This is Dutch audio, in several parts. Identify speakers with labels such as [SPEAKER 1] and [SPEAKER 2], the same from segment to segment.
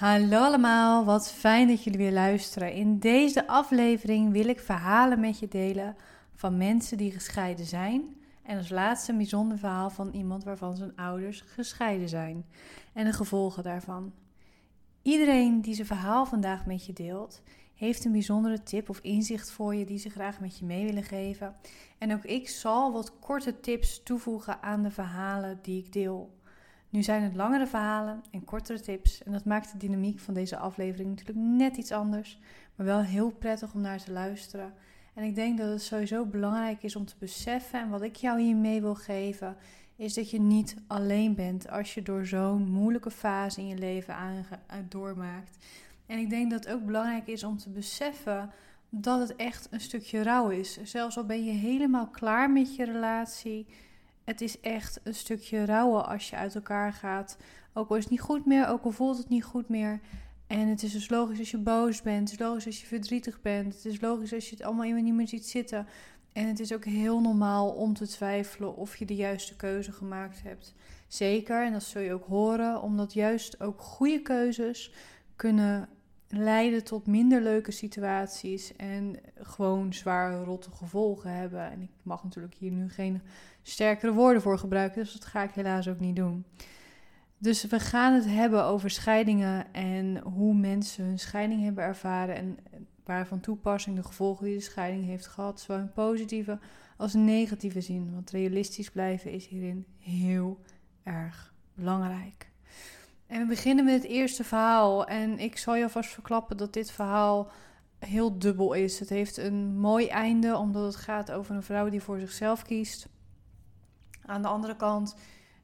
[SPEAKER 1] Hallo allemaal, wat fijn dat jullie weer luisteren. In deze aflevering wil ik verhalen met je delen van mensen die gescheiden zijn. En als laatste een bijzonder verhaal van iemand waarvan zijn ouders gescheiden zijn. En de gevolgen daarvan. Iedereen die zijn verhaal vandaag met je deelt, heeft een bijzondere tip of inzicht voor je die ze graag met je mee willen geven. En ook ik zal wat korte tips toevoegen aan de verhalen die ik deel. Nu zijn het langere verhalen en kortere tips. En dat maakt de dynamiek van deze aflevering natuurlijk net iets anders. Maar wel heel prettig om naar te luisteren. En ik denk dat het sowieso belangrijk is om te beseffen. En wat ik jou hiermee wil geven, is dat je niet alleen bent als je door zo'n moeilijke fase in je leven aan, doormaakt. En ik denk dat het ook belangrijk is om te beseffen dat het echt een stukje rouw is. Zelfs al ben je helemaal klaar met je relatie het is echt een stukje rouwen als je uit elkaar gaat. Ook al is het niet goed meer, ook al voelt het niet goed meer. En het is dus logisch als je boos bent. Het is logisch als je verdrietig bent. Het is logisch als je het allemaal niet meer ziet zitten. En het is ook heel normaal om te twijfelen of je de juiste keuze gemaakt hebt. Zeker, en dat zul je ook horen, omdat juist ook goede keuzes kunnen leiden tot minder leuke situaties en gewoon zware rotte gevolgen hebben. En ik mag natuurlijk hier nu geen sterkere woorden voor gebruiken, dus dat ga ik helaas ook niet doen. Dus we gaan het hebben over scheidingen en hoe mensen hun scheiding hebben ervaren en waar van toepassing de gevolgen die de scheiding heeft gehad, zowel in positieve als negatieve zin. Want realistisch blijven is hierin heel erg belangrijk. En we beginnen met het eerste verhaal. En ik zal je alvast verklappen dat dit verhaal heel dubbel is. Het heeft een mooi einde, omdat het gaat over een vrouw die voor zichzelf kiest. Aan de andere kant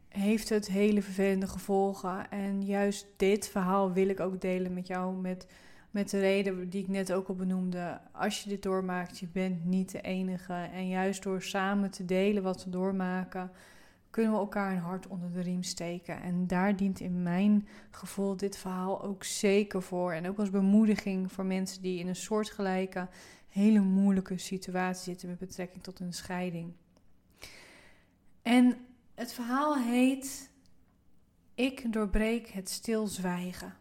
[SPEAKER 1] heeft het hele vervelende gevolgen. En juist dit verhaal wil ik ook delen met jou. Met, met de reden die ik net ook al benoemde. Als je dit doormaakt, je bent niet de enige. En juist door samen te delen wat we doormaken kunnen we elkaar een hart onder de riem steken. En daar dient in mijn gevoel dit verhaal ook zeker voor. En ook als bemoediging voor mensen die in een soortgelijke, hele moeilijke situatie zitten met betrekking tot een scheiding. En het verhaal heet Ik doorbreek het stilzwijgen.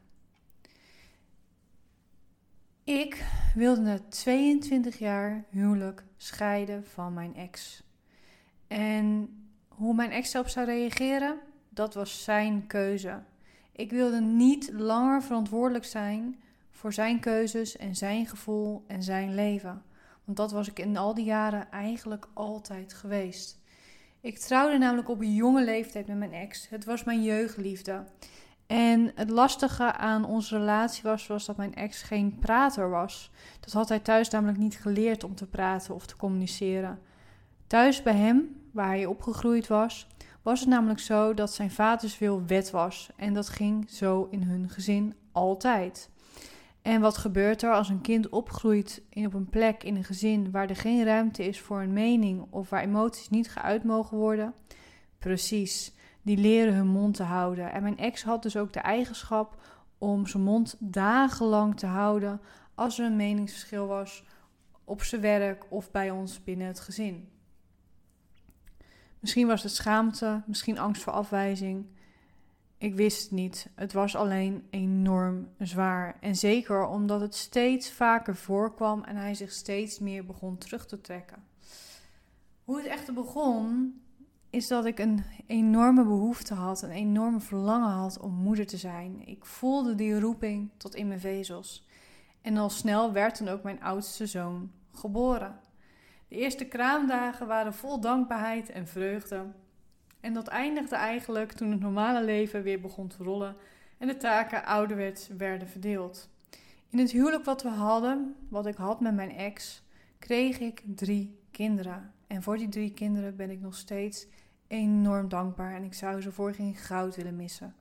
[SPEAKER 1] Ik wilde na 22 jaar huwelijk scheiden van mijn ex. En hoe mijn ex erop zou reageren, dat was zijn keuze. Ik wilde niet langer verantwoordelijk zijn voor zijn keuzes en zijn gevoel en zijn leven. Want dat was ik in al die jaren eigenlijk altijd geweest. Ik trouwde namelijk op een jonge leeftijd met mijn ex. Het was mijn jeugdliefde. En het lastige aan onze relatie was, was dat mijn ex geen prater was. Dat had hij thuis namelijk niet geleerd om te praten of te communiceren. Thuis bij hem waar hij opgegroeid was, was het namelijk zo dat zijn vaders wil wet was. En dat ging zo in hun gezin altijd. En wat gebeurt er als een kind opgroeit in op een plek in een gezin waar er geen ruimte is voor een mening of waar emoties niet geuit mogen worden? Precies, die leren hun mond te houden. En mijn ex had dus ook de eigenschap om zijn mond dagenlang te houden als er een meningsverschil was op zijn werk of bij ons binnen het gezin. Misschien was het schaamte, misschien angst voor afwijzing. Ik wist het niet. Het was alleen enorm zwaar. En zeker omdat het steeds vaker voorkwam en hij zich steeds meer begon terug te trekken. Hoe het echter begon, is dat ik een enorme behoefte had, een enorme verlangen had om moeder te zijn. Ik voelde die roeping tot in mijn vezels. En al snel werd dan ook mijn oudste zoon geboren. De eerste kraamdagen waren vol dankbaarheid en vreugde. En dat eindigde eigenlijk toen het normale leven weer begon te rollen en de taken ouderwets werden verdeeld. In het huwelijk wat we hadden, wat ik had met mijn ex, kreeg ik drie kinderen. En voor die drie kinderen ben ik nog steeds enorm dankbaar en ik zou ze voor geen goud willen missen.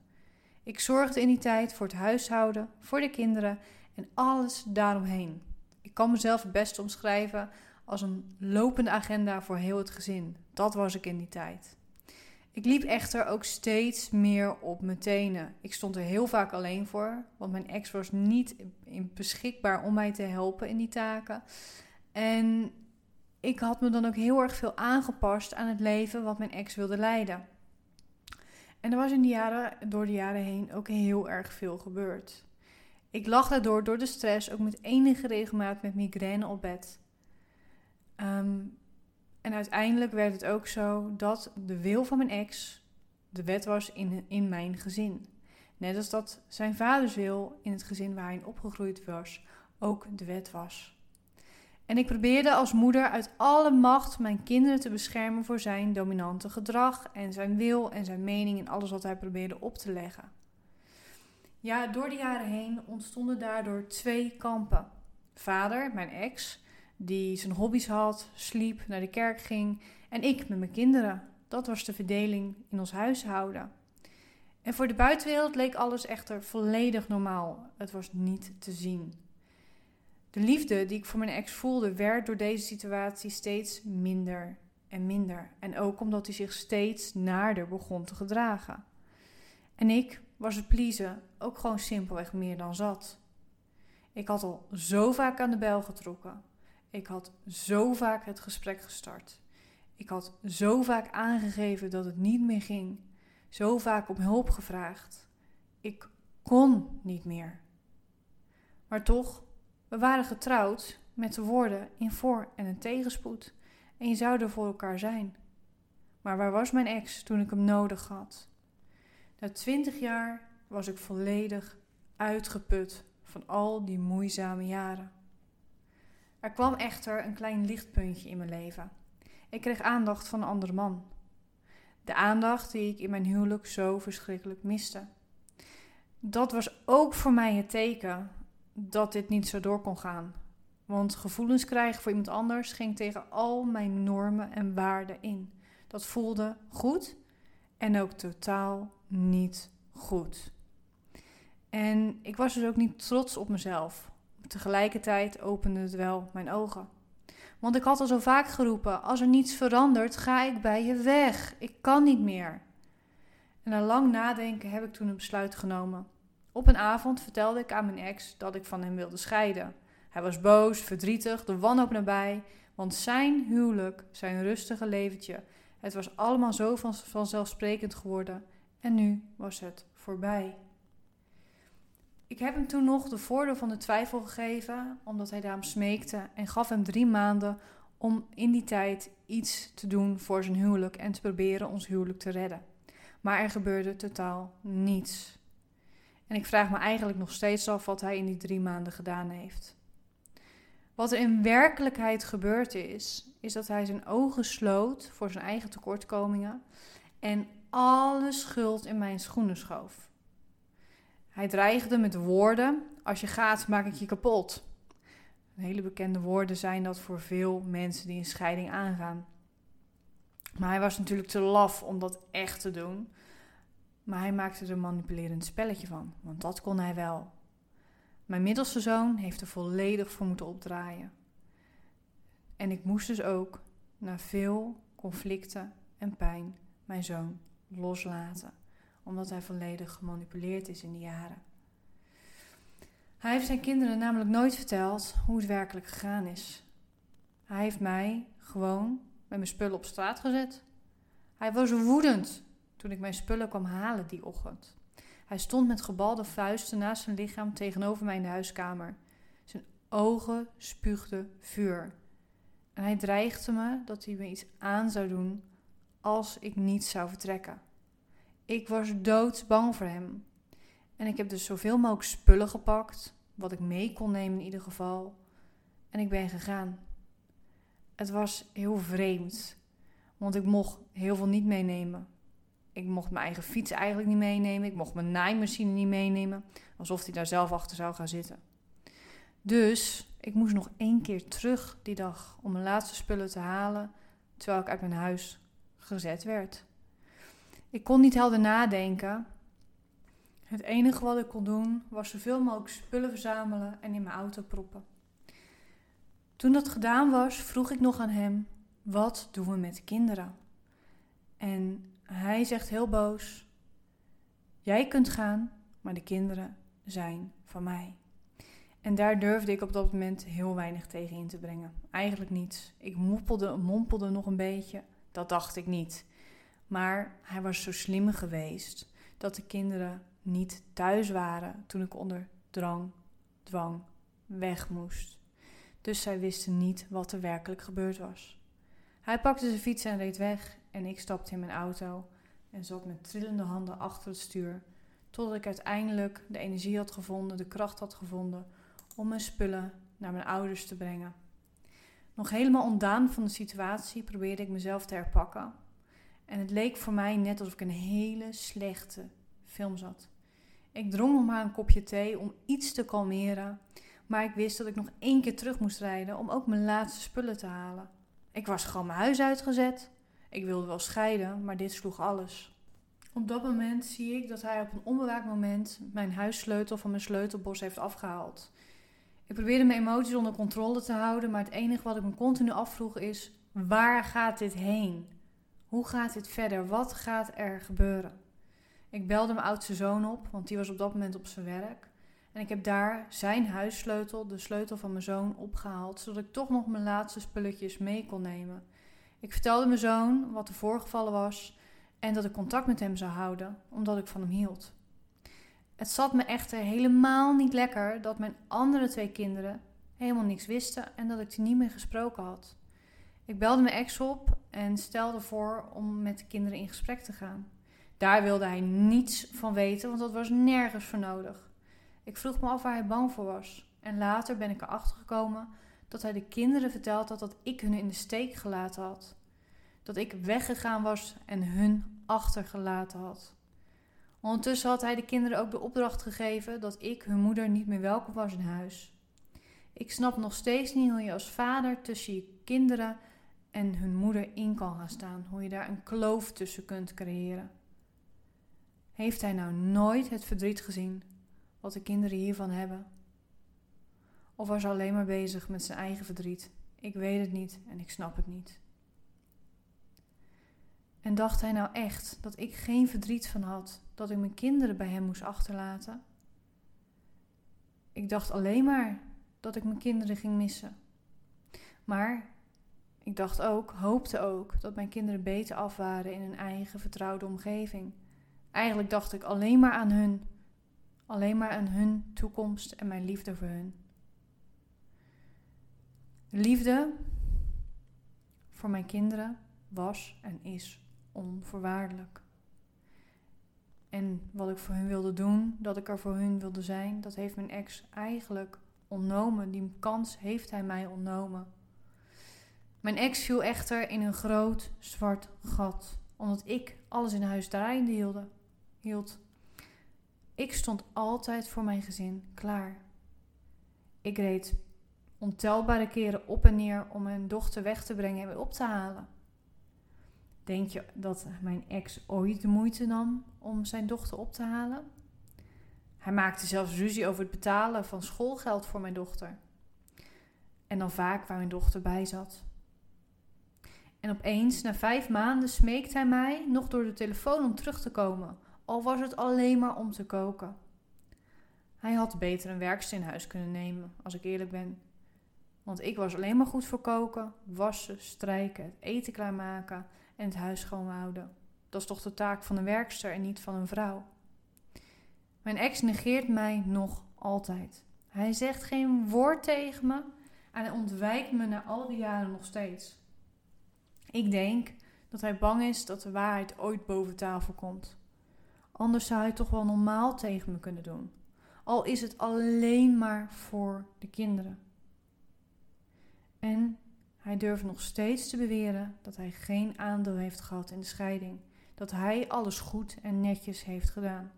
[SPEAKER 1] Ik zorgde in die tijd voor het huishouden, voor de kinderen en alles daaromheen. Ik kan mezelf het best omschrijven als een lopende agenda voor heel het gezin. Dat was ik in die tijd. Ik liep echter ook steeds meer op mijn tenen. Ik stond er heel vaak alleen voor, want mijn ex was niet beschikbaar om mij te helpen in die taken. En ik had me dan ook heel erg veel aangepast aan het leven wat mijn ex wilde leiden. En er was in die jaren, door de jaren heen ook heel erg veel gebeurd. Ik lag daardoor door de stress ook met enige regelmaat met migraine op bed. Ehm, en uiteindelijk werd het ook zo dat de wil van mijn ex de wet was in, in mijn gezin. Net als dat zijn vaders wil in het gezin waar hij opgegroeid was ook de wet was. En ik probeerde als moeder uit alle macht mijn kinderen te beschermen voor zijn dominante gedrag en zijn wil en zijn mening en alles wat hij probeerde op te leggen. Ja, door de jaren heen ontstonden daardoor twee kampen. Vader, mijn ex, die zijn hobby's had, sliep, naar de kerk ging en ik met mijn kinderen. Dat was de verdeling in ons huishouden. En voor de buitenwereld leek alles echter volledig normaal. Het was niet te zien. De liefde die ik voor mijn ex voelde, werd door deze situatie steeds minder en minder. En ook omdat hij zich steeds naarder begon te gedragen. En ik was het pleasen ook gewoon simpelweg meer dan zat. Ik had al zo vaak aan de bel getrokken. Ik had zo vaak het gesprek gestart. Ik had zo vaak aangegeven dat het niet meer ging. Zo vaak om hulp gevraagd. Ik kon niet meer. Maar toch we waren getrouwd met de woorden in voor- en een tegenspoed. En je zou er voor elkaar zijn. Maar waar was mijn ex toen ik hem nodig had? Na twintig jaar was ik volledig uitgeput van al die moeizame jaren. Er kwam echter een klein lichtpuntje in mijn leven. Ik kreeg aandacht van een andere man. De aandacht die ik in mijn huwelijk zo verschrikkelijk miste. Dat was ook voor mij het teken dat dit niet zo door kon gaan. Want gevoelens krijgen voor iemand anders ging tegen al mijn normen en waarden in. Dat voelde goed en ook totaal niet goed. En ik was dus ook niet trots op mezelf. Tegelijkertijd opende het wel mijn ogen. Want ik had al zo vaak geroepen: als er niets verandert, ga ik bij je weg. Ik kan niet meer. En na lang nadenken heb ik toen een besluit genomen. Op een avond vertelde ik aan mijn ex dat ik van hem wilde scheiden. Hij was boos, verdrietig, de wanhoop nabij, want zijn huwelijk, zijn rustige leventje, het was allemaal zo van, vanzelfsprekend geworden en nu was het voorbij. Ik heb hem toen nog de voordeel van de twijfel gegeven, omdat hij daarom smeekte en gaf hem drie maanden om in die tijd iets te doen voor zijn huwelijk en te proberen ons huwelijk te redden. Maar er gebeurde totaal niets. En ik vraag me eigenlijk nog steeds af wat hij in die drie maanden gedaan heeft. Wat er in werkelijkheid gebeurd is, is dat hij zijn ogen sloot voor zijn eigen tekortkomingen en alle schuld in mijn schoenen schoof. Hij dreigde met woorden: Als je gaat, maak ik je kapot. Hele bekende woorden zijn dat voor veel mensen die een scheiding aangaan. Maar hij was natuurlijk te laf om dat echt te doen. Maar hij maakte er een manipulerend spelletje van, want dat kon hij wel. Mijn middelste zoon heeft er volledig voor moeten opdraaien. En ik moest dus ook, na veel conflicten en pijn, mijn zoon loslaten, omdat hij volledig gemanipuleerd is in die jaren. Hij heeft zijn kinderen namelijk nooit verteld hoe het werkelijk gegaan is. Hij heeft mij gewoon met mijn spullen op straat gezet. Hij was woedend toen ik mijn spullen kwam halen die ochtend. Hij stond met gebalde vuisten naast zijn lichaam tegenover mij in de huiskamer. Zijn ogen spuugden vuur. En hij dreigde me dat hij me iets aan zou doen als ik niet zou vertrekken. Ik was doodsbang voor hem. En ik heb dus zoveel mogelijk spullen gepakt, wat ik mee kon nemen in ieder geval. En ik ben gegaan. Het was heel vreemd, want ik mocht heel veel niet meenemen. Ik mocht mijn eigen fiets eigenlijk niet meenemen. Ik mocht mijn naaimachine niet meenemen. Alsof hij daar zelf achter zou gaan zitten. Dus ik moest nog één keer terug die dag om mijn laatste spullen te halen. Terwijl ik uit mijn huis gezet werd. Ik kon niet helder nadenken. Het enige wat ik kon doen was zoveel mogelijk spullen verzamelen en in mijn auto proppen. Toen dat gedaan was, vroeg ik nog aan hem: wat doen we met de kinderen? En hij zegt heel boos: Jij kunt gaan, maar de kinderen zijn van mij. En daar durfde ik op dat moment heel weinig tegen in te brengen. Eigenlijk niets. Ik moppelde, mompelde nog een beetje. Dat dacht ik niet. Maar hij was zo slim geweest dat de kinderen niet thuis waren toen ik onder drang dwang weg moest. Dus zij wisten niet wat er werkelijk gebeurd was. Hij pakte zijn fiets en reed weg en ik stapte in mijn auto en zat met trillende handen achter het stuur, totdat ik uiteindelijk de energie had gevonden, de kracht had gevonden om mijn spullen naar mijn ouders te brengen. Nog helemaal ontdaan van de situatie probeerde ik mezelf te herpakken. En het leek voor mij net alsof ik een hele slechte film zat. Ik drong om haar een kopje thee om iets te kalmeren, maar ik wist dat ik nog één keer terug moest rijden om ook mijn laatste spullen te halen. Ik was gewoon mijn huis uitgezet. Ik wilde wel scheiden, maar dit sloeg alles. Op dat moment zie ik dat hij op een onbewaakt moment mijn huissleutel van mijn sleutelbos heeft afgehaald. Ik probeerde mijn emoties onder controle te houden, maar het enige wat ik me continu afvroeg is: waar gaat dit heen? Hoe gaat dit verder? Wat gaat er gebeuren? Ik belde mijn oudste zoon op, want die was op dat moment op zijn werk. En ik heb daar zijn huissleutel, de sleutel van mijn zoon, opgehaald, zodat ik toch nog mijn laatste spulletjes mee kon nemen. Ik vertelde mijn zoon wat er voorgevallen was en dat ik contact met hem zou houden, omdat ik van hem hield. Het zat me echter helemaal niet lekker dat mijn andere twee kinderen helemaal niks wisten en dat ik die niet meer gesproken had. Ik belde mijn ex op en stelde voor om met de kinderen in gesprek te gaan. Daar wilde hij niets van weten, want dat was nergens voor nodig. Ik vroeg me af waar hij bang voor was. En later ben ik erachter gekomen dat hij de kinderen verteld had dat ik hun in de steek gelaten had. Dat ik weggegaan was en hun achtergelaten had. Ondertussen had hij de kinderen ook de opdracht gegeven dat ik, hun moeder, niet meer welkom was in huis. Ik snap nog steeds niet hoe je als vader tussen je kinderen en hun moeder in kan gaan staan. Hoe je daar een kloof tussen kunt creëren. Heeft hij nou nooit het verdriet gezien wat de kinderen hiervan hebben? Of was hij alleen maar bezig met zijn eigen verdriet? Ik weet het niet en ik snap het niet. En dacht hij nou echt dat ik geen verdriet van had dat ik mijn kinderen bij hem moest achterlaten? Ik dacht alleen maar dat ik mijn kinderen ging missen. Maar ik dacht ook, hoopte ook, dat mijn kinderen beter af waren in een eigen vertrouwde omgeving. Eigenlijk dacht ik alleen maar aan hun. Alleen maar aan hun toekomst en mijn liefde voor hun. Liefde voor mijn kinderen was en is onvoorwaardelijk. En wat ik voor hun wilde doen, dat ik er voor hun wilde zijn, dat heeft mijn ex eigenlijk ontnomen. Die kans heeft hij mij ontnomen. Mijn ex viel echter in een groot zwart gat, omdat ik alles in huis draaiende hielde, hield. Ik stond altijd voor mijn gezin klaar. Ik reed ontelbare keren op en neer om mijn dochter weg te brengen en weer op te halen. Denk je dat mijn ex ooit de moeite nam om zijn dochter op te halen? Hij maakte zelfs ruzie over het betalen van schoolgeld voor mijn dochter. En dan vaak waar mijn dochter bij zat. En opeens, na vijf maanden, smeekt hij mij nog door de telefoon om terug te komen, al was het alleen maar om te koken. Hij had beter een werkster in huis kunnen nemen, als ik eerlijk ben. Want ik was alleen maar goed voor koken, wassen, strijken, het eten klaarmaken en het huis schoonhouden. Dat is toch de taak van een werkster en niet van een vrouw. Mijn ex negeert mij nog altijd. Hij zegt geen woord tegen me en hij ontwijkt me na al die jaren nog steeds. Ik denk dat hij bang is dat de waarheid ooit boven tafel komt. Anders zou hij toch wel normaal tegen me kunnen doen. Al is het alleen maar voor de kinderen. En hij durft nog steeds te beweren dat hij geen aandeel heeft gehad in de scheiding. Dat hij alles goed en netjes heeft gedaan.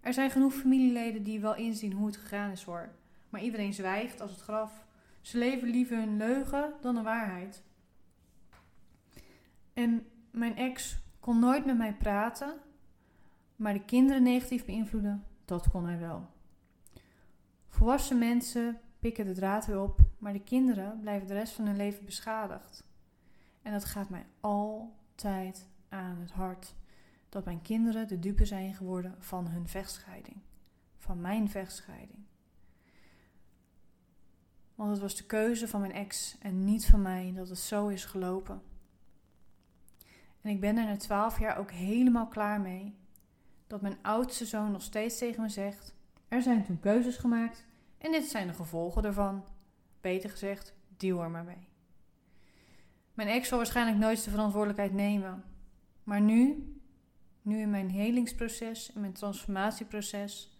[SPEAKER 1] Er zijn genoeg familieleden die wel inzien hoe het gegaan is hoor. Maar iedereen zwijgt als het graf. Ze leven liever een leugen dan een waarheid. En mijn ex kon nooit met mij praten, maar de kinderen negatief beïnvloeden, dat kon hij wel. Volwassen mensen pikken de draad weer op, maar de kinderen blijven de rest van hun leven beschadigd. En dat gaat mij altijd aan het hart. Dat mijn kinderen de dupe zijn geworden van hun vechtscheiding. Van mijn vechtscheiding. Want het was de keuze van mijn ex en niet van mij dat het zo is gelopen. En ik ben er na twaalf jaar ook helemaal klaar mee. Dat mijn oudste zoon nog steeds tegen me zegt: Er zijn toen keuzes gemaakt En dit zijn de gevolgen ervan. Beter gezegd, deal er maar mee. Mijn ex zal waarschijnlijk nooit de verantwoordelijkheid nemen. Maar nu, nu in mijn helingsproces, in mijn transformatieproces,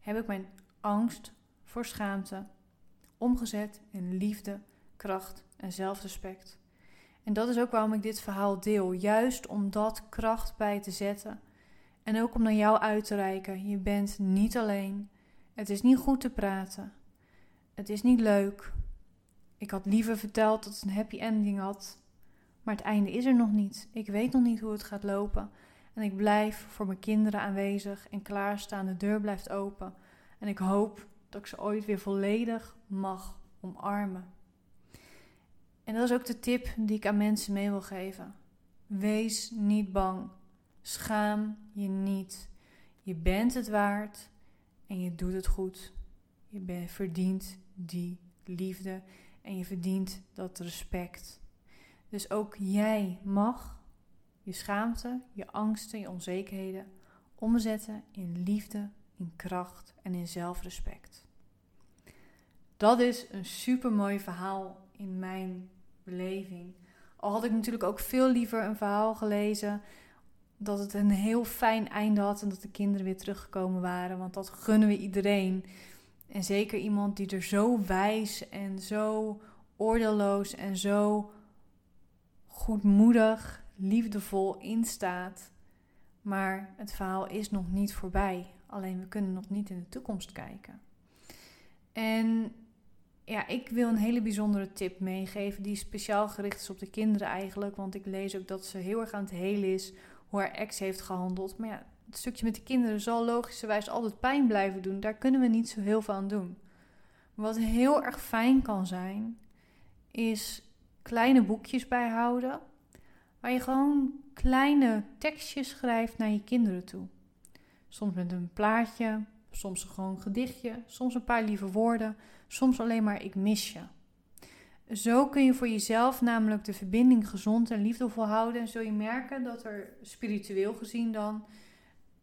[SPEAKER 1] heb ik mijn angst voor schaamte omgezet in liefde, kracht en zelfrespect. En dat is ook waarom ik dit verhaal deel. Juist om dat kracht bij te zetten. En ook om naar jou uit te reiken. Je bent niet alleen. Het is niet goed te praten. Het is niet leuk. Ik had liever verteld dat het een happy ending had. Maar het einde is er nog niet. Ik weet nog niet hoe het gaat lopen. En ik blijf voor mijn kinderen aanwezig en klaarstaan. De deur blijft open. En ik hoop dat ik ze ooit weer volledig mag omarmen. En dat is ook de tip die ik aan mensen mee wil geven. Wees niet bang. Schaam je niet. Je bent het waard en je doet het goed. Je verdient die liefde en je verdient dat respect. Dus ook jij mag je schaamte, je angsten, je onzekerheden omzetten in liefde, in kracht en in zelfrespect. Dat is een super mooi verhaal in mijn beleving. Al had ik natuurlijk ook veel liever een verhaal gelezen dat het een heel fijn einde had en dat de kinderen weer teruggekomen waren, want dat gunnen we iedereen. En zeker iemand die er zo wijs en zo oordeelloos en zo goedmoedig, liefdevol in staat. Maar het verhaal is nog niet voorbij. Alleen we kunnen nog niet in de toekomst kijken. En ja, ik wil een hele bijzondere tip meegeven. Die speciaal gericht is op de kinderen eigenlijk. Want ik lees ook dat ze heel erg aan het helen is. Hoe haar ex heeft gehandeld. Maar ja, het stukje met de kinderen zal logischerwijs altijd pijn blijven doen. Daar kunnen we niet zo heel veel aan doen. wat heel erg fijn kan zijn, is kleine boekjes bijhouden. Waar je gewoon kleine tekstjes schrijft naar je kinderen toe. Soms met een plaatje, soms gewoon een gedichtje, soms een paar lieve woorden, soms alleen maar ik mis je. Zo kun je voor jezelf namelijk de verbinding gezond en liefdevol houden en zul je merken dat er spiritueel gezien dan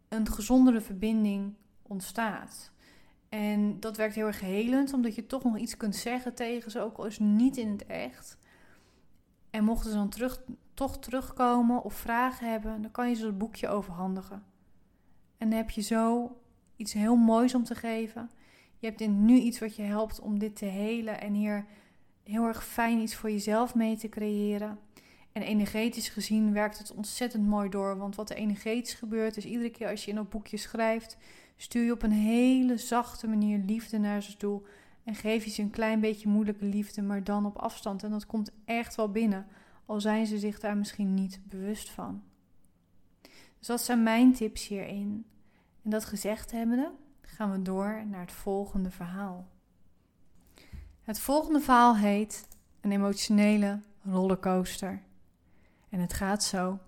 [SPEAKER 1] een gezondere verbinding ontstaat. En dat werkt heel erg helend, omdat je toch nog iets kunt zeggen tegen ze, ook al is niet in het echt. En mochten ze dan terug, toch terugkomen of vragen hebben, dan kan je ze het boekje overhandigen. En dan heb je zo iets heel moois om te geven. Je hebt nu iets wat je helpt om dit te helen en hier heel erg fijn iets voor jezelf mee te creëren. En energetisch gezien werkt het ontzettend mooi door. Want wat er energetisch gebeurt, is iedere keer als je in een boekje schrijft, stuur je op een hele zachte manier liefde naar ze toe. En geef je ze een klein beetje moeilijke liefde, maar dan op afstand. En dat komt echt wel binnen, al zijn ze zich daar misschien niet bewust van. Dus dat zijn mijn tips hierin. En dat gezegd hebbende, gaan we door naar het volgende verhaal. Het volgende verhaal heet Een emotionele rollercoaster. En het gaat zo.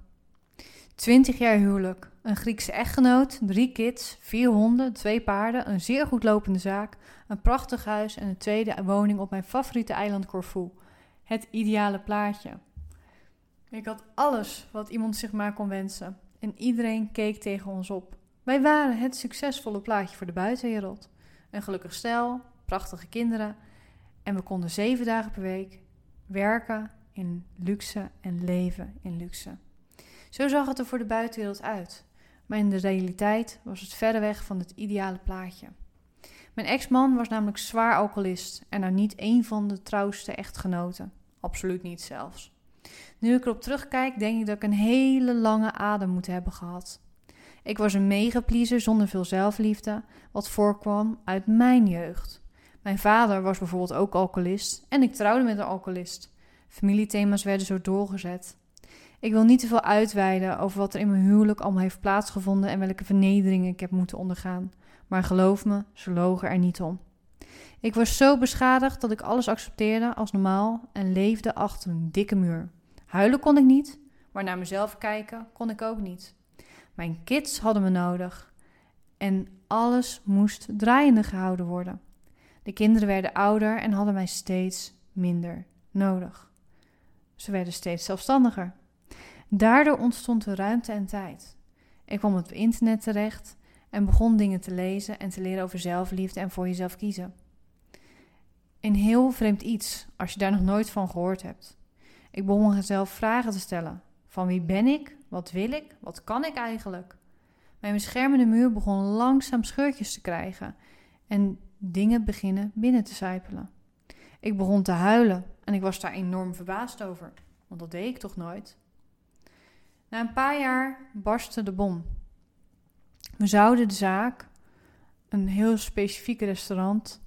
[SPEAKER 1] 20 jaar huwelijk, een Griekse echtgenoot, drie kids, vier honden, twee paarden, een zeer goed lopende zaak, een prachtig huis en een tweede woning op mijn favoriete eiland Corfu. Het ideale plaatje. Ik had alles wat iemand zich maar kon wensen en iedereen keek tegen ons op. Wij waren het succesvolle plaatje voor de buitenwereld. Een gelukkig stel, prachtige kinderen en we konden zeven dagen per week werken in luxe en leven in luxe. Zo zag het er voor de buitenwereld uit. Maar in de realiteit was het verder weg van het ideale plaatje. Mijn ex-man was namelijk zwaar alcoholist en nou niet een van de trouwste echtgenoten. Absoluut niet zelfs. Nu ik erop terugkijk, denk ik dat ik een hele lange adem moet hebben gehad. Ik was een megapleaser zonder veel zelfliefde, wat voorkwam uit mijn jeugd. Mijn vader was bijvoorbeeld ook alcoholist en ik trouwde met een alcoholist. Familiethema's werden zo doorgezet. Ik wil niet te veel uitweiden over wat er in mijn huwelijk allemaal heeft plaatsgevonden en welke vernederingen ik heb moeten ondergaan. Maar geloof me, ze logen er niet om. Ik was zo beschadigd dat ik alles accepteerde als normaal en leefde achter een dikke muur. Huilen kon ik niet, maar naar mezelf kijken kon ik ook niet. Mijn kids hadden me nodig en alles moest draaiende gehouden worden. De kinderen werden ouder en hadden mij steeds minder nodig. Ze werden steeds zelfstandiger. Daardoor ontstond er ruimte en tijd. Ik kwam op internet terecht en begon dingen te lezen en te leren over zelfliefde en voor jezelf kiezen. een heel vreemd iets als je daar nog nooit van gehoord hebt. Ik begon mezelf vragen te stellen. Van wie ben ik? Wat wil ik? Wat kan ik eigenlijk? Mijn beschermende muur begon langzaam scheurtjes te krijgen en dingen beginnen binnen te sijpelen. Ik begon te huilen en ik was daar enorm verbaasd over, want dat deed ik toch nooit. Na een paar jaar barstte de bom. We zouden de zaak, een heel specifiek restaurant,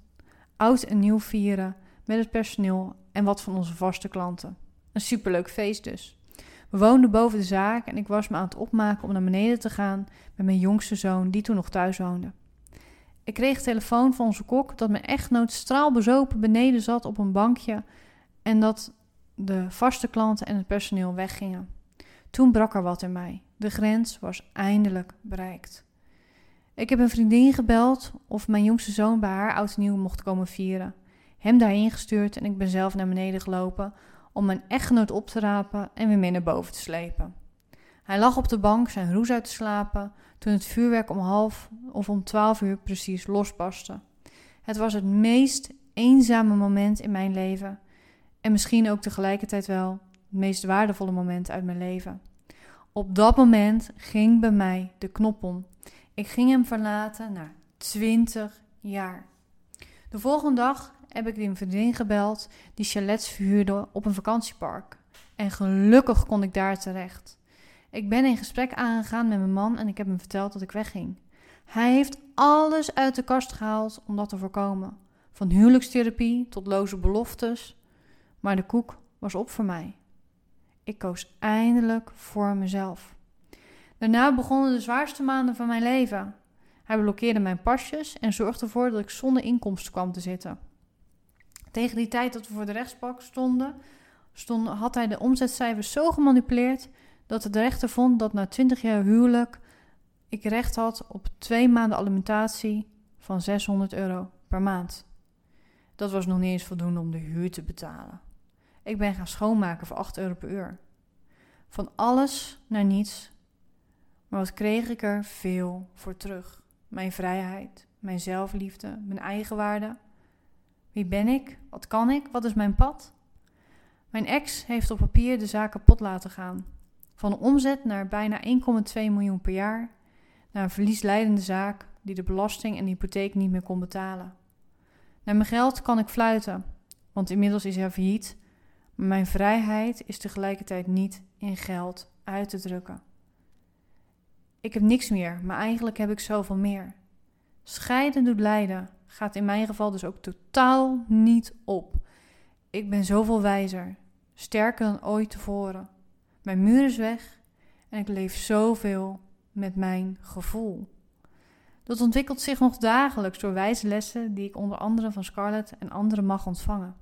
[SPEAKER 1] oud en nieuw vieren met het personeel en wat van onze vaste klanten. Een superleuk feest dus. We woonden boven de zaak en ik was me aan het opmaken om naar beneden te gaan met mijn jongste zoon, die toen nog thuis woonde. Ik kreeg telefoon van onze kok dat mijn echtgenoot straalbezopen beneden zat op een bankje en dat de vaste klanten en het personeel weggingen. Toen brak er wat in mij. De grens was eindelijk bereikt. Ik heb een vriendin gebeld of mijn jongste zoon bij haar oud nieuw mocht komen vieren. Hem daarheen gestuurd en ik ben zelf naar beneden gelopen om mijn echtgenoot op te rapen en weer mee naar boven te slepen. Hij lag op de bank zijn roes uit te slapen toen het vuurwerk om half of om twaalf uur precies losbarstte. Het was het meest eenzame moment in mijn leven en misschien ook tegelijkertijd wel het meest waardevolle moment uit mijn leven. Op dat moment ging bij mij de knop om. Ik ging hem verlaten na 20 jaar. De volgende dag heb ik een vriendin gebeld die chalets verhuurde op een vakantiepark. En gelukkig kon ik daar terecht. Ik ben in gesprek aangegaan met mijn man en ik heb hem verteld dat ik wegging. Hij heeft alles uit de kast gehaald om dat te voorkomen. Van huwelijkstherapie tot loze beloftes. Maar de koek was op voor mij. Ik koos eindelijk voor mezelf. Daarna begonnen de zwaarste maanden van mijn leven. Hij blokkeerde mijn pasjes en zorgde ervoor dat ik zonder inkomsten kwam te zitten. Tegen die tijd dat we voor de rechtsbank stonden, stond, had hij de omzetcijfers zo gemanipuleerd dat de rechter vond dat na 20 jaar huwelijk ik recht had op twee maanden alimentatie van 600 euro per maand. Dat was nog niet eens voldoende om de huur te betalen. Ik ben gaan schoonmaken voor 8 euro per uur. Van alles naar niets. Maar wat kreeg ik er veel voor terug? Mijn vrijheid, mijn zelfliefde, mijn eigenwaarde. Wie ben ik? Wat kan ik? Wat is mijn pad? Mijn ex heeft op papier de zaak kapot laten gaan. Van omzet naar bijna 1,2 miljoen per jaar, naar een verliesleidende zaak die de belasting en de hypotheek niet meer kon betalen. Naar mijn geld kan ik fluiten, want inmiddels is hij failliet, maar mijn vrijheid is tegelijkertijd niet in geld uit te drukken. Ik heb niks meer, maar eigenlijk heb ik zoveel meer. Scheiden doet lijden, gaat in mijn geval dus ook totaal niet op. Ik ben zoveel wijzer, sterker dan ooit tevoren. Mijn muur is weg en ik leef zoveel met mijn gevoel. Dat ontwikkelt zich nog dagelijks door wijze lessen die ik onder andere van Scarlett en anderen mag ontvangen.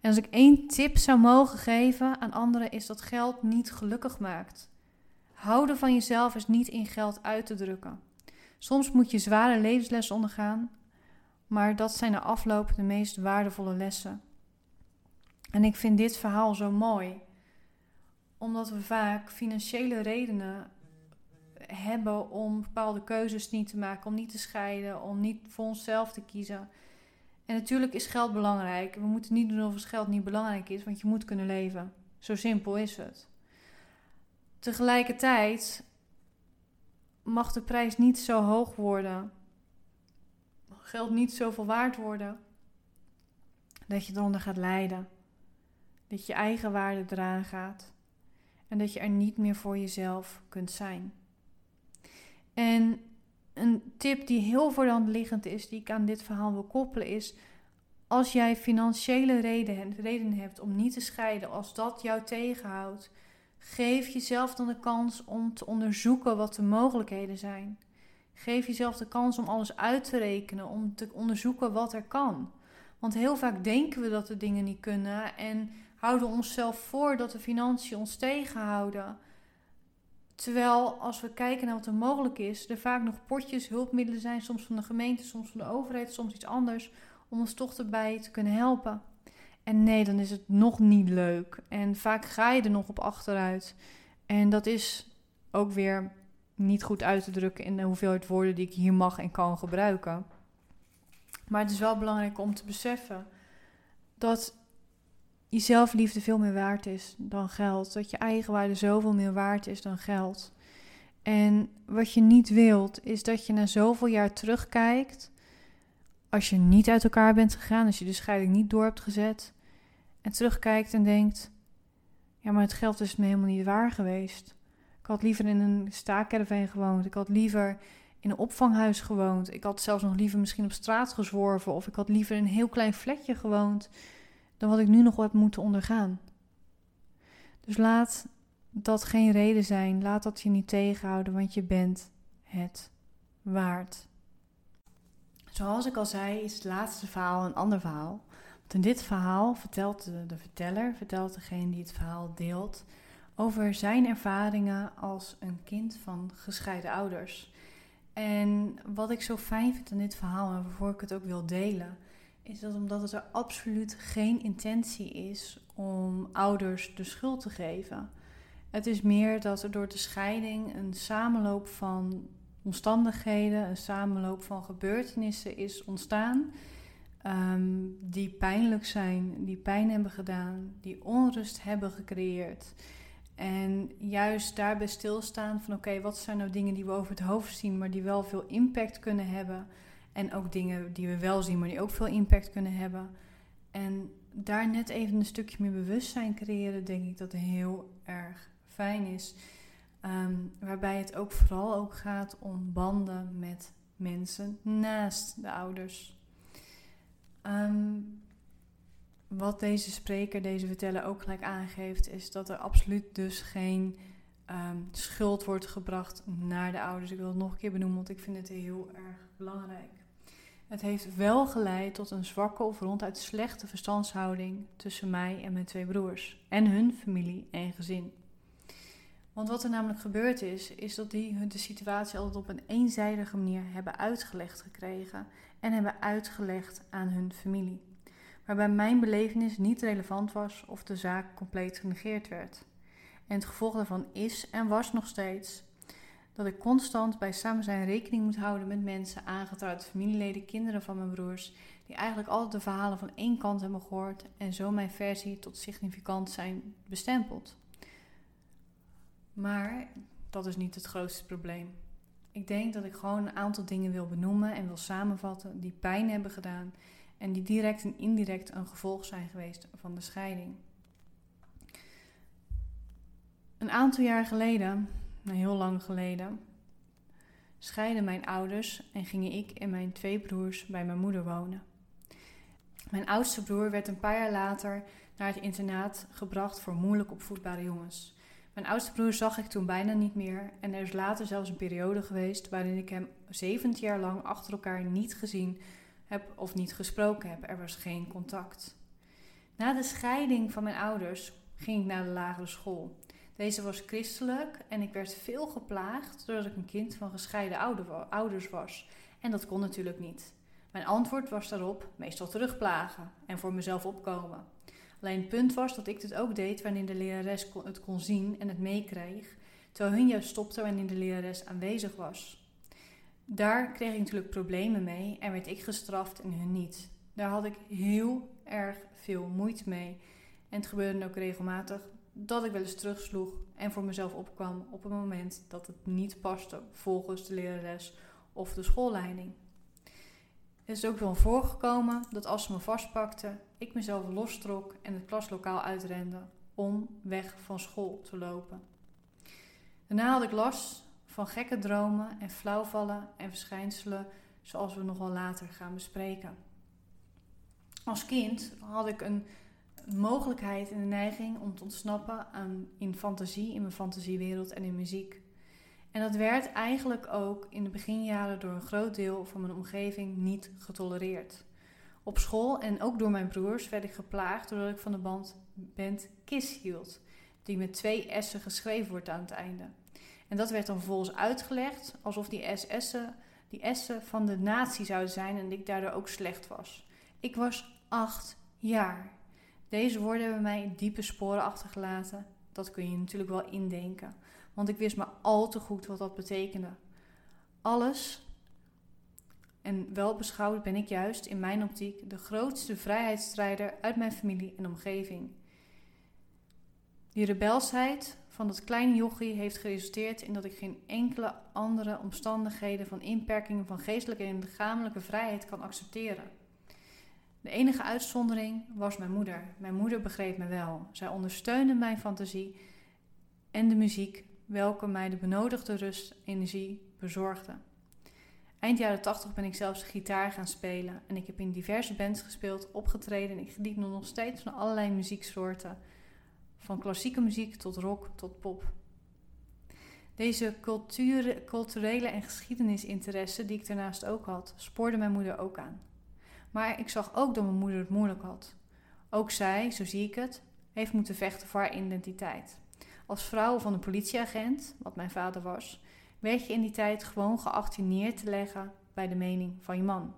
[SPEAKER 1] En als ik één tip zou mogen geven aan anderen, is dat geld niet gelukkig maakt. Houden van jezelf is niet in geld uit te drukken. Soms moet je zware levenslessen ondergaan, maar dat zijn de afloop de meest waardevolle lessen. En ik vind dit verhaal zo mooi, omdat we vaak financiële redenen hebben om bepaalde keuzes niet te maken, om niet te scheiden, om niet voor onszelf te kiezen. En natuurlijk is geld belangrijk. We moeten niet doen of geld niet belangrijk is, want je moet kunnen leven. Zo simpel is het. Tegelijkertijd mag de prijs niet zo hoog worden, geld niet zoveel waard worden, dat je eronder gaat lijden. Dat je eigen waarde eraan gaat en dat je er niet meer voor jezelf kunt zijn. En een tip die heel voor liggend is, die ik aan dit verhaal wil koppelen, is als jij financiële redenen reden hebt om niet te scheiden, als dat jou tegenhoudt, geef jezelf dan de kans om te onderzoeken wat de mogelijkheden zijn. Geef jezelf de kans om alles uit te rekenen, om te onderzoeken wat er kan. Want heel vaak denken we dat de dingen niet kunnen en houden onszelf voor dat de financiën ons tegenhouden. Terwijl als we kijken naar wat er mogelijk is, er vaak nog potjes, hulpmiddelen zijn, soms van de gemeente, soms van de overheid, soms iets anders, om ons toch erbij te kunnen helpen. En nee, dan is het nog niet leuk. En vaak ga je er nog op achteruit. En dat is ook weer niet goed uit te drukken in de hoeveelheid woorden die ik hier mag en kan gebruiken. Maar het is wel belangrijk om te beseffen dat je zelfliefde veel meer waard is dan geld. Dat je eigenwaarde zoveel meer waard is dan geld. En wat je niet wilt, is dat je na zoveel jaar terugkijkt. Als je niet uit elkaar bent gegaan, als je de scheiding niet door hebt gezet. En terugkijkt en denkt: Ja, maar het geld is me helemaal niet waar geweest. Ik had liever in een staakerven gewoond. Ik had liever in een opvanghuis gewoond. Ik had zelfs nog liever misschien op straat gezworven. Of ik had liever in een heel klein flatje gewoond. Dan wat ik nu nog heb moeten ondergaan. Dus laat dat geen reden zijn. Laat dat je niet tegenhouden, want je bent het waard. Zoals ik al zei, is het laatste verhaal een ander verhaal. Want in dit verhaal vertelt de, de verteller, vertelt degene die het verhaal deelt, over zijn ervaringen als een kind van gescheiden ouders. En wat ik zo fijn vind aan dit verhaal, en waarvoor ik het ook wil delen, is dat omdat het er absoluut geen intentie is om ouders de schuld te geven. Het is meer dat er door de scheiding een samenloop van omstandigheden, een samenloop van gebeurtenissen is ontstaan. Ehm, die pijnlijk zijn, die pijn hebben gedaan, die onrust hebben gecreëerd. En juist daarbij stilstaan van oké, wat zijn nou dingen die we over het hoofd zien, maar die wel veel impact kunnen hebben. En ook dingen die we wel zien, maar die ook veel impact kunnen hebben. En daar net even een stukje meer bewustzijn creëren, denk ik dat heel erg fijn is. Ehm, waarbij het ook vooral ook gaat om banden met mensen naast de ouders. Ehm, wat deze spreker, deze verteller ook gelijk aangeeft, is dat er absoluut dus geen ehm, schuld wordt gebracht naar de ouders. Ik wil het nog een keer benoemen, want ik vind het heel erg belangrijk. Het heeft wel geleid tot een zwakke of ronduit slechte verstandshouding tussen mij en mijn twee broers en hun familie en gezin. Want wat er namelijk gebeurd is, is dat die de situatie altijd op een eenzijdige manier hebben uitgelegd gekregen en hebben uitgelegd aan hun familie. Waarbij mijn belevenis niet relevant was of de zaak compleet genegeerd werd. En het gevolg daarvan is en was nog steeds dat ik constant bij samen zijn rekening moet houden met mensen, aangetrouwde familieleden, kinderen van mijn broers, die eigenlijk altijd de verhalen van één kant hebben gehoord en zo mijn versie tot significant zijn bestempeld. Maar dat is niet het grootste probleem. Ik denk dat ik gewoon een aantal dingen wil benoemen en wil samenvatten die pijn hebben gedaan en die direct en indirect een gevolg zijn geweest van de scheiding. Een aantal jaar geleden, nou heel lang geleden, scheiden mijn ouders en gingen ik en mijn twee broers bij mijn moeder wonen. Mijn oudste broer werd een paar jaar later naar het internaat gebracht voor moeilijk opvoedbare jongens. Mijn oudste broer zag ik toen bijna niet meer en er is later zelfs een periode geweest waarin ik hem 17 jaar lang achter elkaar niet gezien heb of niet gesproken heb. Er was geen contact. Na de scheiding van mijn ouders ging ik naar de lagere school. Deze was christelijk en ik werd veel geplaagd doordat ik een kind van gescheiden ouders was. En dat kon natuurlijk niet. Mijn antwoord was daarop meestal terugplagen en voor mezelf opkomen. Alleen het punt was dat ik dit ook deed wanneer de lerares het kon zien en het meekreeg, terwijl hun juist stopte wanneer de lerares aanwezig was. Daar kreeg ik natuurlijk problemen mee en werd ik gestraft en hun niet. Daar had ik heel erg veel moeite mee. En het gebeurde ook regelmatig dat ik wel eens terugsloeg en voor mezelf opkwam op het moment dat het niet paste volgens de lerares of de schoolleiding. Het is ook wel voorgekomen dat als ze me vastpakten, ik mezelf lostrok en het klaslokaal uitrende om weg van school te lopen. Daarna had ik last van gekke dromen en flauwvallen en verschijnselen zoals we nog wel later gaan bespreken. Als kind had ik een mogelijkheid en de neiging om te ontsnappen aan, in fantasie, in mijn fantasiewereld en in muziek. En dat werd eigenlijk ook in de beginjaren door een groot deel van mijn omgeving niet getolereerd. Op school en ook door mijn broers werd ik geplaagd doordat ik van de band band KISS hield, die met twee S'en geschreven wordt aan het einde. En dat werd dan vervolgens uitgelegd alsof die SS'en die S'en van de natie zouden zijn en ik daardoor ook slecht was. Ik was acht jaar. Deze woorden hebben mij diepe sporen achtergelaten. Dat kun je natuurlijk wel indenken want ik wist maar al te goed wat dat betekende. Alles En wel beschouwd ben ik juist in mijn optiek de grootste vrijheidsstrijder uit mijn familie en omgeving. Die rebelsheid van dat kleine jochie heeft geresulteerd in dat ik geen enkele andere omstandigheden van inperkingen van geestelijke en lichamelijke vrijheid kan accepteren. De enige uitzondering was mijn moeder. Mijn moeder begreep me wel. Zij ondersteunde mijn fantasie en de muziek, welke mij de benodigde rust, energie bezorgde. Eind jaren 80 ben ik zelfs gitaar gaan spelen en ik heb in diverse bands gespeeld, opgetreden en ik geniet nog steeds van allerlei muzieksoorten. Van klassieke muziek tot rock tot pop. Deze culturele en geschiedenisinteresse die ik daarnaast ook had, spoorde mijn moeder ook aan. Maar ik zag ook dat mijn moeder het moeilijk had. Ook zij, zo zie ik het, heeft moeten vechten voor haar identiteit. Als vrouw van een politieagent, wat mijn vader was, werd je in die tijd gewoon geacht te leggen bij de mening van je man.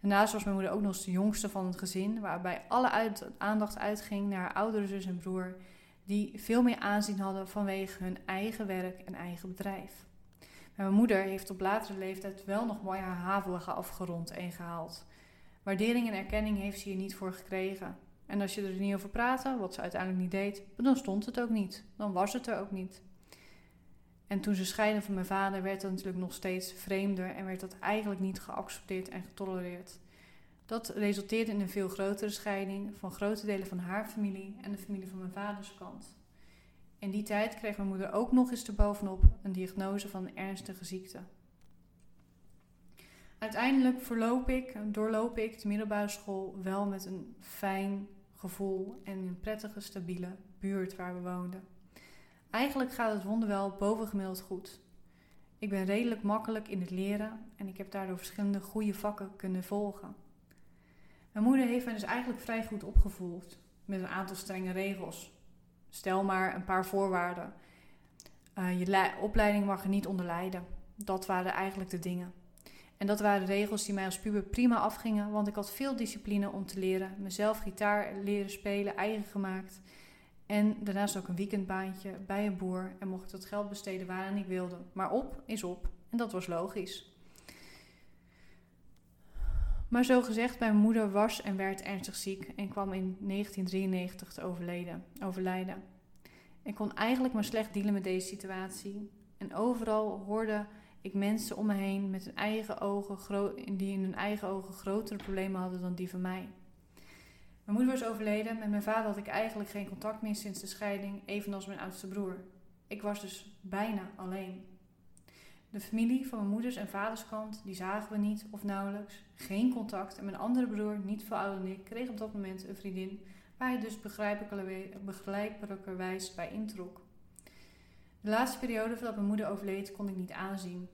[SPEAKER 1] Daarnaast was mijn moeder ook nog eens de jongste van het gezin, waarbij alle aandacht uitging naar haar oudere zus en broer, die veel meer aanzien hadden vanwege hun eigen werk en eigen bedrijf. mijn moeder heeft op latere leeftijd wel nog mooi haar HAVO afgerond en gehaald. Waardering en erkenning heeft ze hier niet voor gekregen. En als je er niet over praatte, wat ze uiteindelijk niet deed, dan stond het ook niet. Dan was het er ook niet. En toen ze scheiden van mijn vader, werd dat natuurlijk nog steeds vreemder en werd dat eigenlijk niet geaccepteerd en getolereerd. Dat resulteerde in een veel grotere scheiding van grote delen van haar familie en de familie van mijn vaders kant. In die tijd kreeg mijn moeder ook nog eens erbovenop een diagnose van een ernstige ziekte. Uiteindelijk verloop ik, doorloop ik de middelbare school wel met een fijn gevoel en een prettige, stabiele buurt waar we woonden. Eigenlijk gaat het wonderwel bovengemiddeld goed. Ik ben redelijk makkelijk in het leren en ik heb daardoor verschillende goede vakken kunnen volgen. Mijn moeder heeft mij dus eigenlijk vrij goed opgevoed met een aantal strenge regels. Stel maar een paar voorwaarden. Uh, je opleiding mag er niet onder lijden. Dat waren eigenlijk de dingen. En dat waren regels die mij als puber prima afgingen, want ik had veel discipline om te leren. Mezelf gitaar leren spelen, eigen gemaakt. En daarnaast ook een weekendbaantje bij een boer en mocht ik dat geld besteden waaraan ik wilde. Maar op is op en dat was logisch. Maar zo gezegd, mijn moeder was en werd ernstig ziek en kwam in 1993 te overleden, overlijden. Ik kon eigenlijk maar slecht dealen met deze situatie. En overal hoorde ik mensen om me heen met hun eigen ogen, die in hun eigen ogen grotere problemen hadden dan die van mij. Mijn moeder was overleden. Met mijn vader had ik eigenlijk geen contact meer sinds de scheiding, evenals mijn oudste broer. Ik was dus bijna alleen. De familie van mijn moeders en vaders kant, die zagen we niet of nauwelijks. Geen contact. En mijn andere broer, niet veel ouder dan ik, kreeg op dat moment een vriendin waar hij dus begrijpelijkerwijs bij introk. De laatste periode voordat mijn moeder overleed kon ik niet aanzien.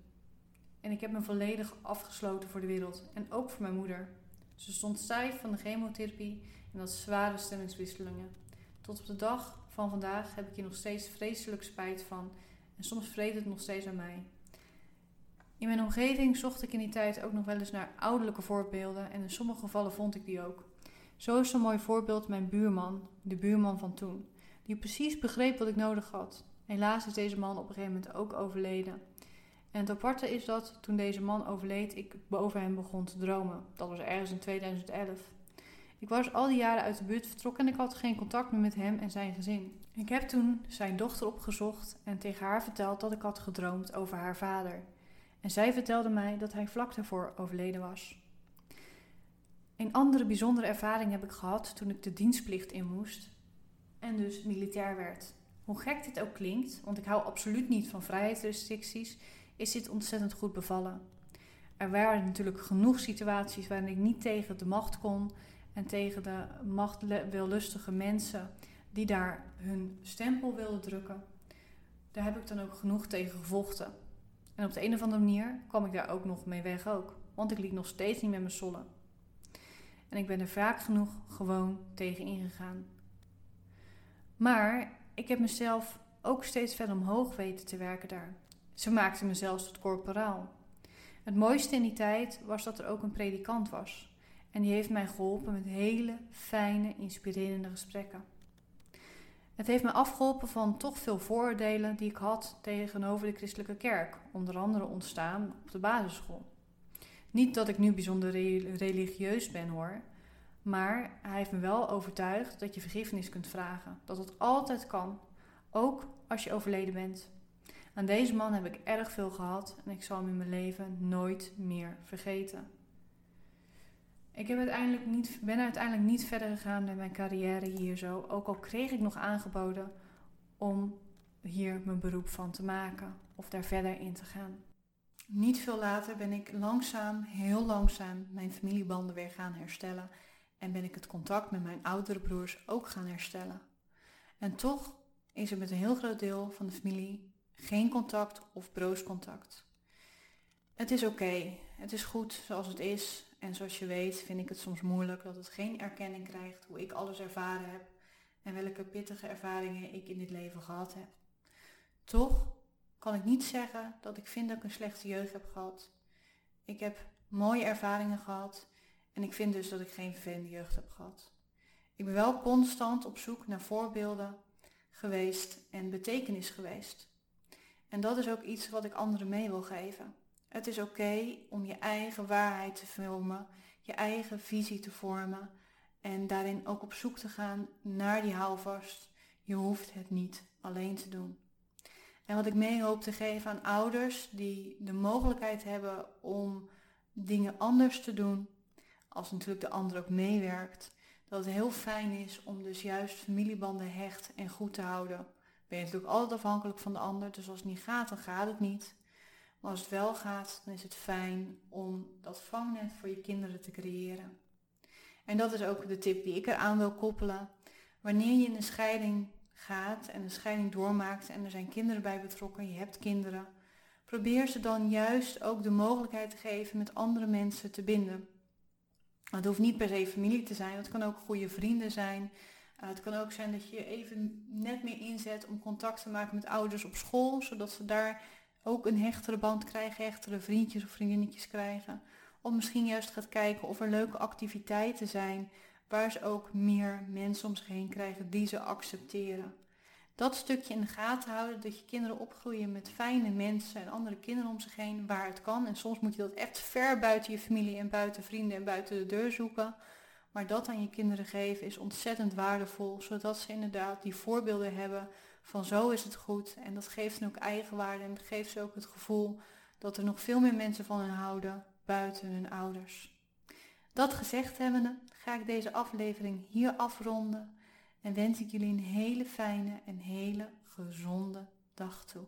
[SPEAKER 1] En ik heb me volledig afgesloten voor de wereld en ook voor mijn moeder. Ze stond stijf van de chemotherapie en had zware stemmingswisselingen. Tot op de dag van vandaag heb ik hier nog steeds vreselijk spijt van en soms vreet het nog steeds aan mij. In mijn omgeving zocht ik in die tijd ook nog wel eens naar ouderlijke voorbeelden en in sommige gevallen vond ik die ook. Zo is een mooi voorbeeld mijn buurman, de buurman van toen, die precies begreep wat ik nodig had. Helaas is deze man op een gegeven moment ook overleden. En het aparte is dat toen deze man overleed, ik boven hem begon te dromen. Dat was ergens in 2011. Ik was al die jaren uit de buurt vertrokken en ik had geen contact meer met hem en zijn gezin. Ik heb toen zijn dochter opgezocht en tegen haar verteld dat ik had gedroomd over haar vader. En zij vertelde mij dat hij vlak daarvoor overleden was. Een andere bijzondere ervaring heb ik gehad toen ik de dienstplicht in moest en dus militair werd. Hoe gek dit ook klinkt, want ik hou absoluut niet van vrijheidsrestricties, is dit ontzettend goed bevallen. Er waren natuurlijk genoeg situaties waarin ik niet tegen de macht kon en tegen de machtwillustige mensen die daar hun stempel wilden drukken. Daar heb ik dan ook genoeg tegen gevochten. En op de een of andere manier kwam ik daar ook nog mee weg ook, want ik liet nog steeds niet met me sollen. En ik ben er vaak genoeg gewoon tegen ingegaan. Maar ik heb mezelf ook steeds verder omhoog weten te werken daar. Ze maakten me zelfs tot corporaal. Het mooiste in die tijd was dat er ook een predikant was. En die heeft mij geholpen met hele fijne, inspirerende gesprekken. Het heeft me afgeholpen van toch veel vooroordelen die ik had tegenover de christelijke kerk, onder andere ontstaan op de basisschool. Niet dat ik nu bijzonder religieus ben hoor, maar hij heeft me wel overtuigd dat je vergiffenis kunt vragen. Dat het altijd kan, ook als je overleden bent. Aan deze man heb ik erg veel gehad en ik zal hem in mijn leven nooit meer vergeten. Ik heb uiteindelijk niet, ben uiteindelijk niet verder gegaan met mijn carrière hier zo, ook al kreeg ik nog aangeboden om hier mijn beroep van te maken of daar verder in te gaan. Niet veel later ben ik langzaam, heel langzaam, mijn familiebanden weer gaan herstellen en ben ik het contact met mijn oudere broers ook gaan herstellen. En toch is er met een heel groot deel van de familie geen contact of brooscontact. Het is oké, het is goed zoals het is. En zoals je weet vind ik het soms moeilijk dat het geen erkenning krijgt hoe ik alles ervaren heb en welke pittige ervaringen ik in dit leven gehad heb. Toch kan ik niet zeggen dat ik vind dat ik een slechte jeugd heb gehad. Ik heb mooie ervaringen gehad en ik vind dus dat ik geen vervelende jeugd heb gehad. Ik ben wel constant op zoek naar voorbeelden geweest en betekenis geweest. En dat is ook iets wat ik anderen mee wil geven. Het is oké om je eigen waarheid te filmen, je eigen visie te vormen en daarin ook op zoek te gaan naar die houvast. Je hoeft het niet alleen te doen. En wat ik mee hoop te geven aan ouders die de mogelijkheid hebben om dingen anders te doen, als natuurlijk de ander ook meewerkt, dat het heel fijn is om dus juist familiebanden hecht en goed te houden. Ben je natuurlijk altijd afhankelijk van de ander, dus als het niet gaat, dan gaat het niet. Maar als het wel gaat, dan is het fijn om dat vangnet voor je kinderen te creëren. En dat is ook de tip die ik eraan wil koppelen. Wanneer je in een scheiding gaat en een scheiding doormaakt en er zijn kinderen bij betrokken, je hebt kinderen, probeer ze dan juist ook de mogelijkheid te geven met andere mensen te binden. Het hoeft niet per se familie te zijn, het kan ook goede vrienden zijn. Uh, het kan ook zijn dat je even net meer inzet om contact te maken met ouders op school, zodat ze daar ook een hechtere band krijgen, hechtere vriendjes of vriendinnetjes krijgen. Of misschien juist gaat kijken of er leuke activiteiten zijn waar ze ook meer mensen om zich heen krijgen die ze accepteren. Dat stukje in de gaten houden, dat je kinderen opgroeien met fijne mensen en andere kinderen om zich heen, waar het kan. En soms moet je dat echt ver buiten je familie en buiten vrienden en buiten de deur zoeken. Maar dat aan je kinderen geven is ontzettend waardevol, zodat ze inderdaad die voorbeelden hebben van zo is het goed. En dat geeft hen ook eigenwaarde en geeft ze ook het gevoel dat er nog veel meer mensen van hen houden buiten hun ouders. Dat gezegd hebbende ga ik deze aflevering hier afronden en wens ik jullie een hele fijne en hele gezonde dag toe.